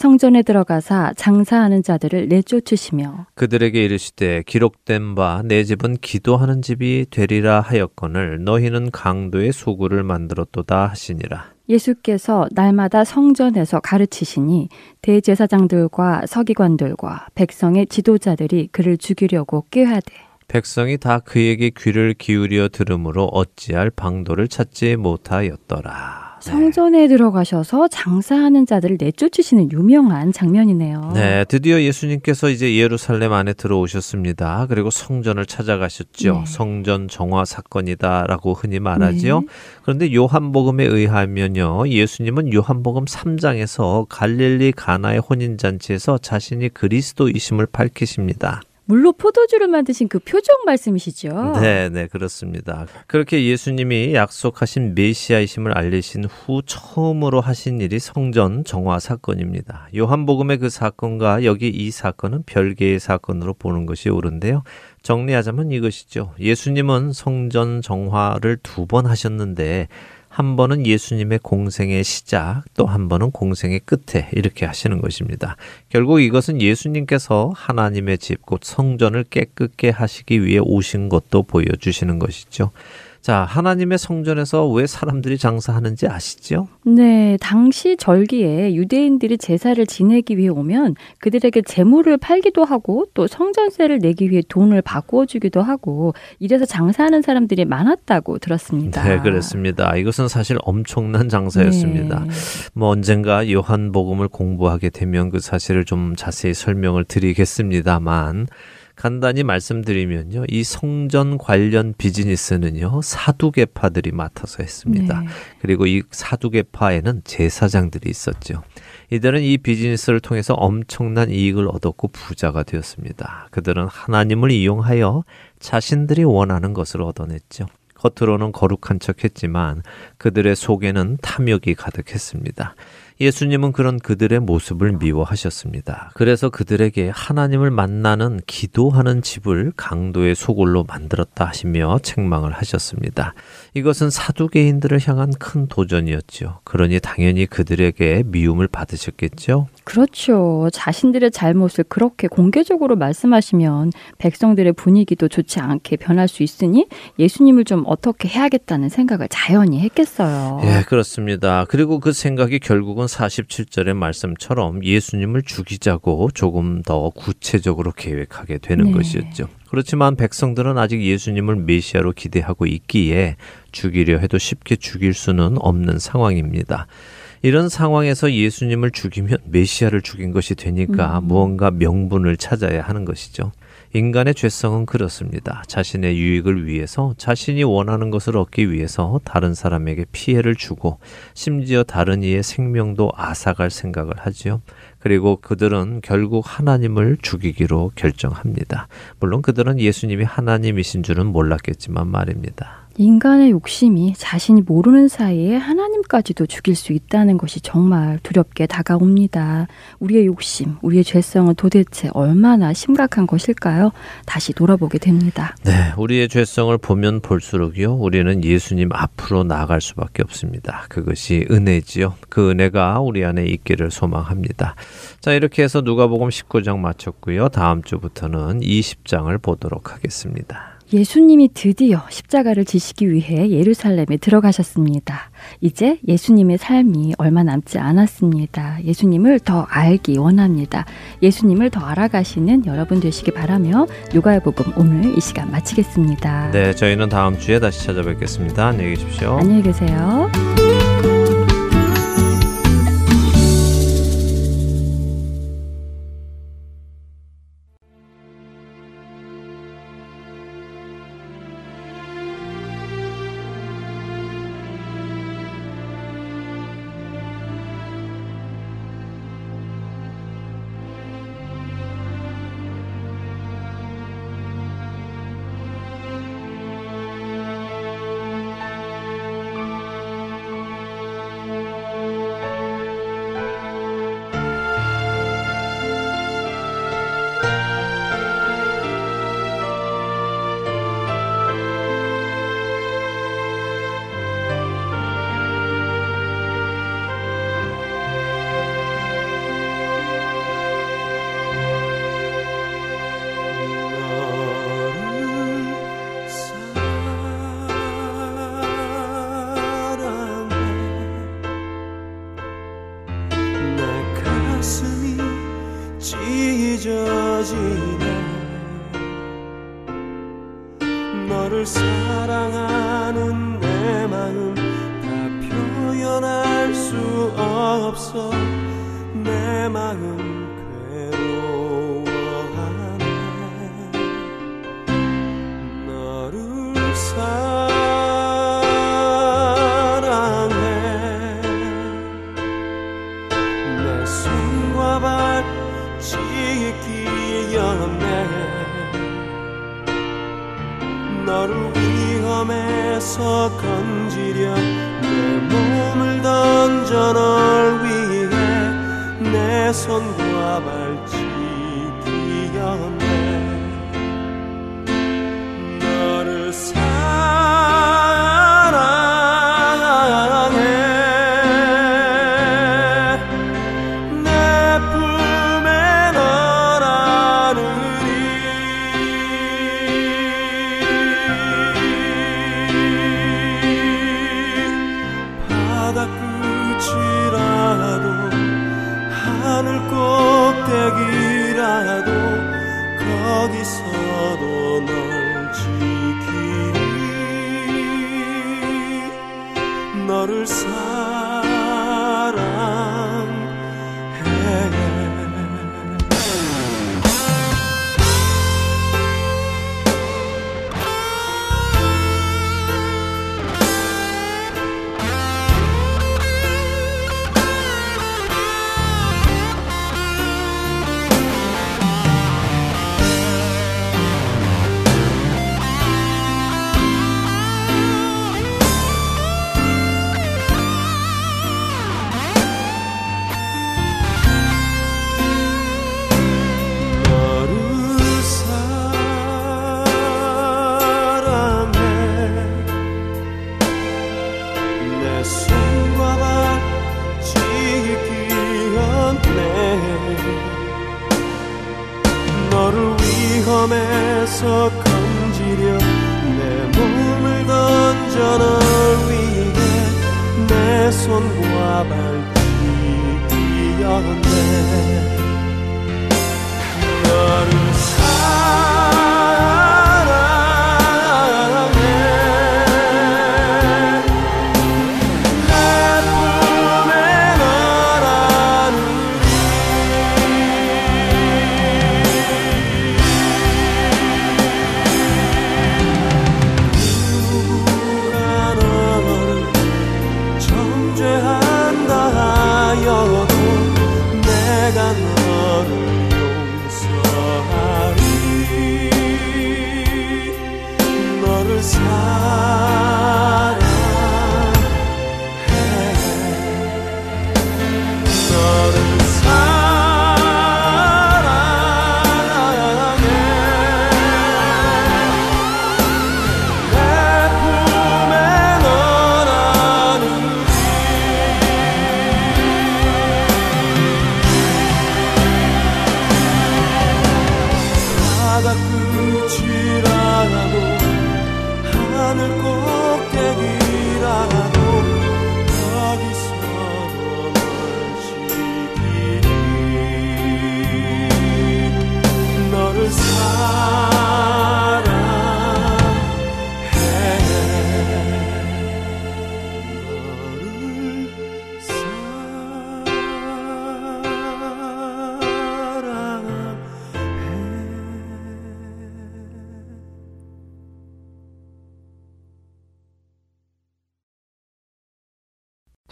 성전에 들어가사 장사하는 자들을 내쫓으시며 그들에게 이르시되 기록된 바 내 집은 기도하는 집이 되리라 하였거늘 너희는 강도의 소굴을 만들었도다 하시니라. 예수께서 날마다 성전에서 가르치시니 대제사장들과 서기관들과 백성의 지도자들이 그를 죽이려고 꾀하되 백성이 다 그에게 귀를 기울여 들으므로 어찌할 방도를 찾지 못하였더라. 네. 성전에 들어가셔서 장사하는 자들을 내쫓으시는 유명한 장면이네요. 네, 드디어 예수님께서 이제 예루살렘 안에 들어오셨습니다. 그리고 성전을 찾아가셨죠. 네. 성전 정화 사건이다라고 흔히 말하지요. 네. 그런데 요한복음에 의하면요. 예수님은 요한복음 3장에서 갈릴리 가나의 혼인 잔치에서 자신이 그리스도이심을 밝히십니다. 물로 포도주를 만드신 그 표정 말씀이시죠? 네, 네, 그렇습니다. 그렇게 예수님이 약속하신 메시아이심을 알리신 후 처음으로 하신 일이 성전 정화 사건입니다. 요한복음의 그 사건과 여기 이 사건은 별개의 사건으로 보는 것이 옳은데요. 정리하자면 이것이죠. 예수님은 성전 정화를 두 번 하셨는데 한 번은 예수님의 공생의 시작, 또 한 번은 공생의 끝에 이렇게 하시는 것입니다. 결국 이것은 예수님께서 하나님의 집, 곧 성전을 깨끗게 하시기 위해 오신 것도 보여주시는 것이죠. 자, 하나님의 성전에서 왜 사람들이 장사하는지 아시죠? 네, 당시 절기에 유대인들이 제사를 지내기 위해 오면 그들에게 재물을 팔기도 하고 또 성전세를 내기 위해 돈을 바꾸어 주기도 하고 이래서 장사하는 사람들이 많았다고 들었습니다. 네, 그렇습니다. 이것은 사실 엄청난 장사였습니다. 네. 뭐 언젠가 요한복음을 공부하게 되면 그 사실을 좀 자세히 설명을 드리겠습니다만 간단히 말씀드리면요. 이 성전 관련 비즈니스는요. 사두개파들이 맡아서 했습니다. 네. 그리고 이 사두개파에는 제사장들이 있었죠. 이들은 이 비즈니스를 통해서 엄청난 이익을 얻었고 부자가 되었습니다. 그들은 하나님을 이용하여 자신들이 원하는 것을 얻어냈죠. 겉으로는 거룩한 척 했지만 그들의 속에는 탐욕이 가득했습니다. 예수님은 그런 그들의 모습을 미워하셨습니다. 그래서 그들에게 하나님을 만나는 기도하는 집을 강도의 소굴로 만들었다 하시며 책망을 하셨습니다. 이것은 사두개인들을 향한 큰 도전이었죠. 그러니 당연히 그들에게 미움을 받으셨겠죠. 그렇죠. 자신들의 잘못을 그렇게 공개적으로 말씀하시면 백성들의 분위기도 좋지 않게 변할 수 있으니 예수님을 좀 어떻게 해야겠다는 생각을 자연히 했겠어요. 예, 그렇습니다. 그리고 그 생각이 결국은 47절의 말씀처럼 예수님을 죽이자고 조금 더 구체적으로 계획하게 되는 네. 것이었죠. 그렇지만 백성들은 아직 예수님을 메시아로 기대하고 있기에 죽이려 해도 쉽게 죽일 수는 없는 상황입니다. 이런 상황에서 예수님을 죽이면 메시아를 죽인 것이 되니까 음. 무언가 명분을 찾아야 하는 것이죠. 인간의 죄성은 그렇습니다. 자신의 유익을 위해서 자신이 원하는 것을 얻기 위해서 다른 사람에게 피해를 주고 심지어 다른 이의 생명도 앗아갈 생각을 하지요. 그리고 그들은 결국 하나님을 죽이기로 결정합니다. 물론 그들은 예수님이 하나님이신 줄은 몰랐겠지만 말입니다. 인간의 욕심이 자신이 모르는 사이에 하나님까지도 죽일 수 있다는 것이 정말 두렵게 다가옵니다. 우리의 욕심, 우리의 죄성은 도대체 얼마나 심각한 것일까요? 다시 돌아보게 됩니다. 네, 우리의 죄성을 보면 볼수록요, 우리는 예수님 앞으로 나아갈 수밖에 없습니다. 그것이 은혜지요. 그 은혜가 우리 안에 있기를 소망합니다. 자, 이렇게 해서 누가복음 19장 마쳤고요. 다음 주부터는 20장을 보도록 하겠습니다. 예수님이 드디어 십자가를 지시기 위해 예루살렘에 들어가셨습니다. 이제 예수님의 삶이 얼마 남지 않았습니다. 예수님을 더 알기 원합니다. 예수님을 더 알아가시는 여러분 되시기 바라며 누가의 복음 오늘 이 시간 마치겠습니다. 네, 저희는 다음 주에 다시 찾아뵙겠습니다. 안녕히 계십시오. 안녕히 계세요.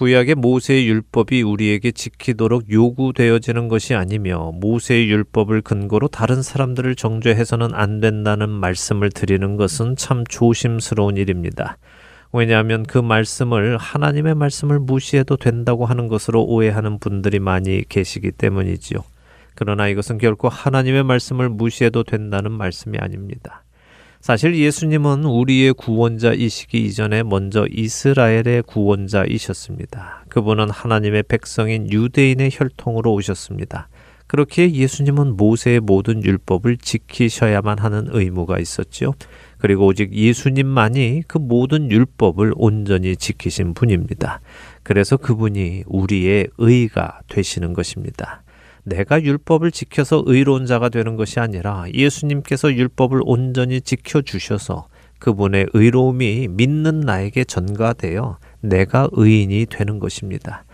구약의 모세의 율법이 우리에게 지키도록 요구되어지는 것이 아니며 모세의 율법을 근거로 다른 사람들을 정죄해서는 안 된다는 말씀을 드리는 것은 참 조심스러운 일입니다. 왜냐하면 그 말씀을 하나님의 말씀을 무시해도 된다고 하는 것으로 오해하는 분들이 많이 계시기 때문이지요. 그러나 이것은 결코 하나님의 말씀을 무시해도 된다는 말씀이 아닙니다. 사실 예수님은 우리의 구원자이시기 이전에 먼저 이스라엘의 구원자이셨습니다. 그분은 하나님의 백성인 유대인의 혈통으로 오셨습니다. 그렇기에 예수님은 모세의 모든 율법을 지키셔야만 하는 의무가 있었지요. 그리고 오직 예수님만이 그 모든 율법을 온전히 지키신 분입니다. 그래서 그분이 우리의 의가 되시는 것입니다. 내가 율법을 지켜서 의로운 자가 되는 것이 아니라 예수님께서 율법을 온전히 지켜 주셔서 그분의 의로움이 믿는 나에게 전가되어 내가 의인이 되는 것입니다.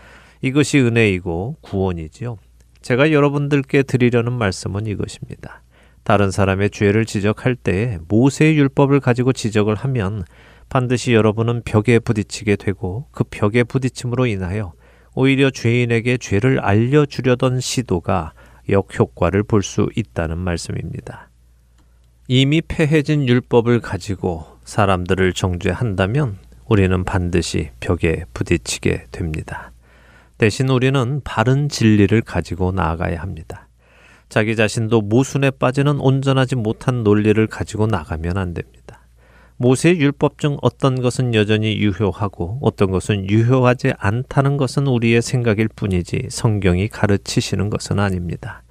이것이 은혜이고 구원이지요. 제가 여러분들께 드리려는 말씀은 이것입니다. 다른 사람의 죄를 지적할 때 모세의 율법을 가지고 지적을 하면 반드시 여러분은 벽에 부딪히게 되고 그 벽에 부딪힘으로 인하여 오히려 죄인에게 죄를 알려주려던 시도가 역효과를 볼 수 있다는 말씀입니다. 이미 폐해진 율법을 가지고 사람들을 정죄한다면 우리는 반드시 벽에 부딪히게 됩니다. 대신 우리는 바른 진리를 가지고 나아가야 합니다. 자기 자신도 모순에 빠지는 온전하지 못한 논리를 가지고 나가면 안 됩니다. 모세의 율법 중 어떤 것은 여전히 유효하고 어떤 것은 유효하지 않다는 것은 우리의 생각일 뿐이지 성경이 가르치시는 것은 아닙니다.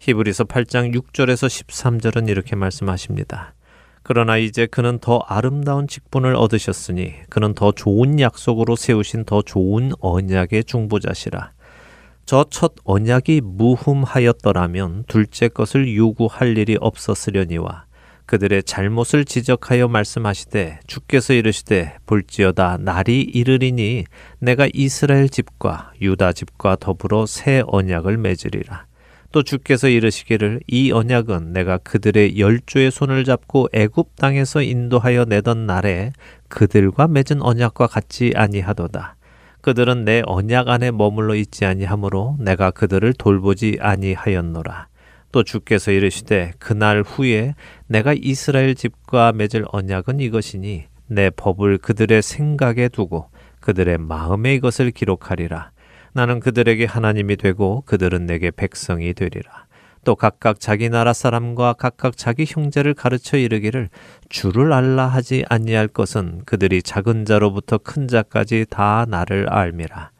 히브리서 8장 6절에서 13절은 이렇게 말씀하십니다. 그러나 이제 그는 더 아름다운 직분을 얻으셨으니 그는 더 좋은 약속으로 세우신 더 좋은 언약의 중보자시라. 저 첫 언약이 무흠하였더라면 둘째 것을 요구할 일이 없었으려니와 그들의 잘못을 지적하여 말씀하시되 주께서 이르시되 볼지어다 날이 이르리니 내가 이스라엘 집과 유다 집과 더불어 새 언약을 맺으리라. 또 주께서 이르시기를 이 언약은 내가 그들의 열조의 손을 잡고 애굽 땅에서 인도하여 내던 날에 그들과 맺은 언약과 같지 아니하도다. 그들은 내 언약 안에 머물러 있지 아니하므로 내가 그들을 돌보지 아니하였노라. 또 주께서 이르시되 그날 후에 내가 이스라엘 집과 맺을 언약은 이것이니 내 법을 그들의 생각에 두고 그들의 마음에 이것을 기록하리라. 나는 그들에게 하나님이 되고 그들은 내게 백성이 되리라. 또 각각 자기 나라 사람과 각각 자기 형제를 가르쳐 이르기를 주를 알라 하지 아니할 것은 그들이 작은 자로부터 큰 자까지 다 나를 알미라.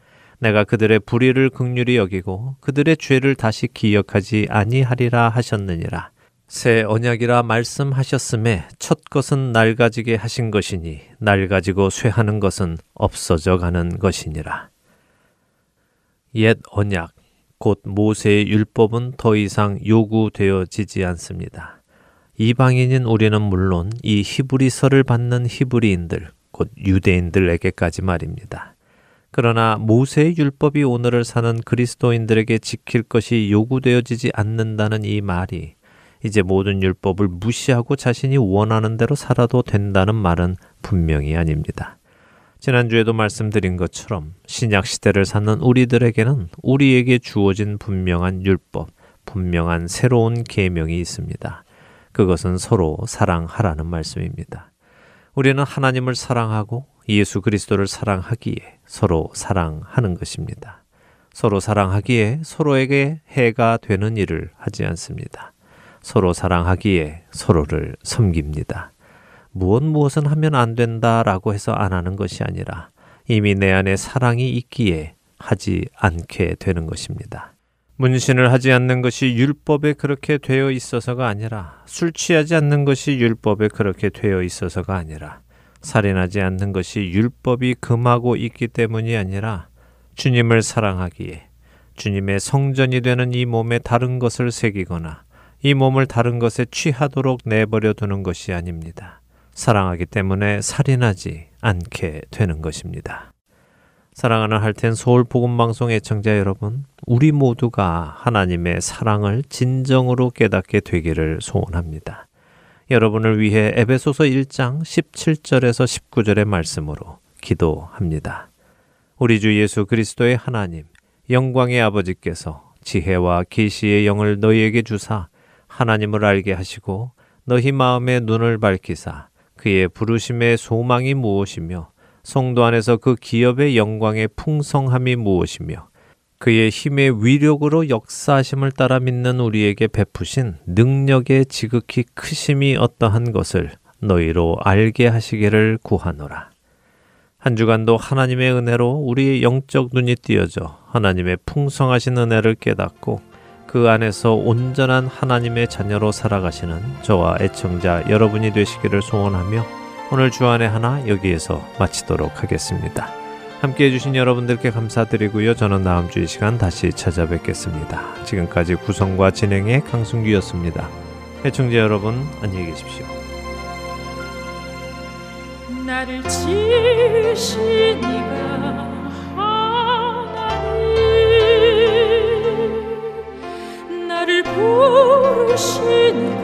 내가 그들의 불의를 극률히 여기고 그들의 죄를 다시 기억하지 아니하리라 하셨느니라. 새 언약이라 말씀하셨음에 첫 것은 낡아지게 하신 것이니 낡아지고 쇠하는 것은 없어져 가는 것이니라. 옛 언약, 곧 모세의 율법은 더 이상 요구되어지지 않습니다. 이방인인 우리는 물론 이 히브리서를 받는 히브리인들, 곧 유대인들에게까지 말입니다. 그러나 모세의 율법이 오늘을 사는 그리스도인들에게 지킬 것이 요구되어지지 않는다는 이 말이 이제 모든 율법을 무시하고 자신이 원하는 대로 살아도 된다는 말은 분명히 아닙니다. 지난주에도 말씀드린 것처럼 신약 시대를 사는 우리들에게는 우리에게 주어진 분명한 율법, 분명한 새로운 계명이 있습니다. 그것은 서로 사랑하라는 말씀입니다. 우리는 하나님을 사랑하고 예수 그리스도를 사랑하기에 서로 사랑하는 것입니다. 서로 사랑하기에 서로에게 해가 되는 일을 하지 않습니다. 서로 사랑하기에 서로를 섬깁니다. 무엇 무엇은 하면 안 된다라고 해서 안 하는 것이 아니라 이미 내 안에 사랑이 있기에 하지 않게 되는 것입니다. 문신을 하지 않는 것이 율법에 그렇게 되어 있어서가 아니라 술 취하지 않는 것이 율법에 그렇게 되어 있어서가 아니라 살인하지 않는 것이 율법이 금하고 있기 때문이 아니라 주님을 사랑하기에 주님의 성전이 되는 이 몸에 다른 것을 새기거나 이 몸을 다른 것에 취하도록 내버려 두는 것이 아닙니다. 사랑하기 때문에 살인하지 않게 되는 것입니다. 사랑하는 할텐 서울 복음 방송 애청자 여러분, 우리 모두가 하나님의 사랑을 진정으로 깨닫게 되기를 소원합니다. 여러분을 위해 에베소서 1장 17절에서 19절의 말씀으로 기도합니다. 우리 주 예수 그리스도의 하나님, 영광의 아버지께서 지혜와 계시의 영을 너희에게 주사 하나님을 알게 하시고 너희 마음의 눈을 밝히사 그의 부르심의 소망이 무엇이며 성도 안에서 그 기업의 영광의 풍성함이 무엇이며 그의 힘의 위력으로 역사하심을 따라 믿는 우리에게 베푸신 능력의 지극히 크심이 어떠한 것을 너희로 알게 하시기를 구하노라. 한 주간도 하나님의 은혜로 우리의 영적 눈이 띄어져 하나님의 풍성하신 은혜를 깨닫고 그 안에서 온전한 하나님의 자녀로 살아가시는 저와 애청자 여러분이 되시기를 소원하며 오늘 주안의 하나 여기에서 마치도록 하겠습니다. 함께 해주신 여러분들께 감사드리고요. 저는 다음 주 이 시간 다시 찾아뵙겠습니다. 지금까지 구성과 진행의 강승규였습니다. 애청자 여러분 안녕히 계십시오. 나를 지으신 이가 하나님 나를 부르신 이가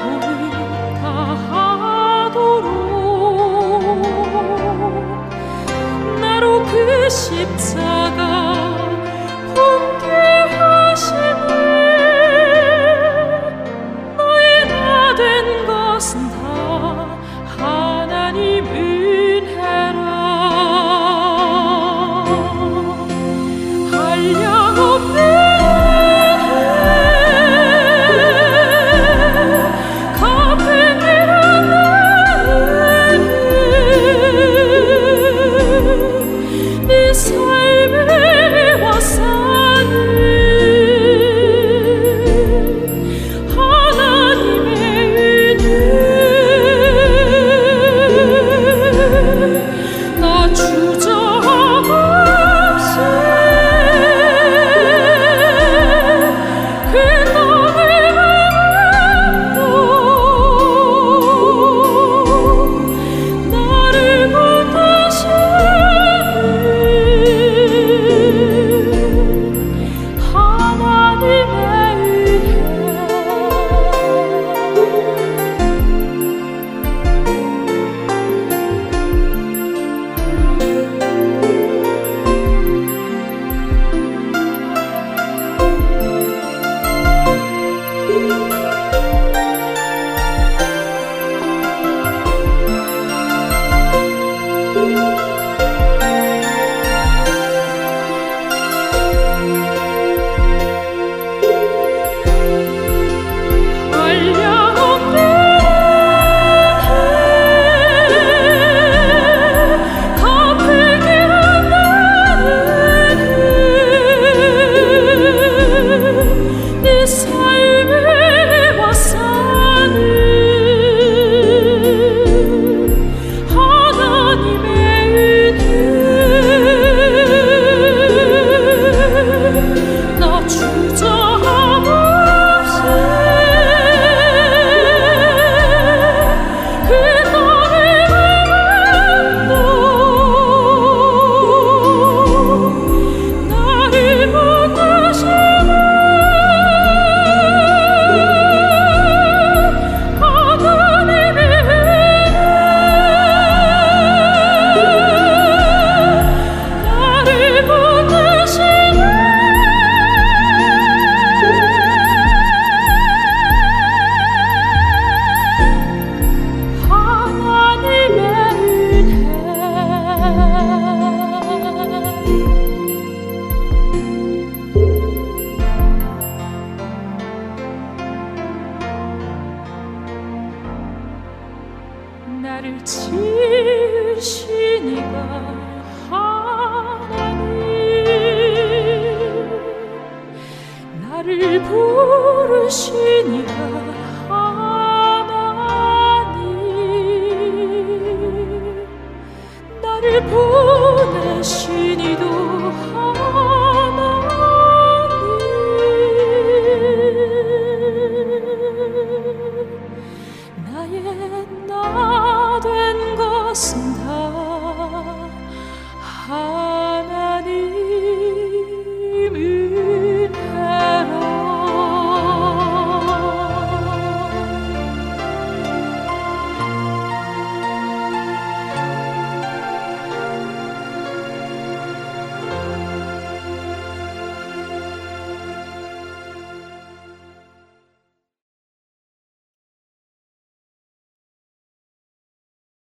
십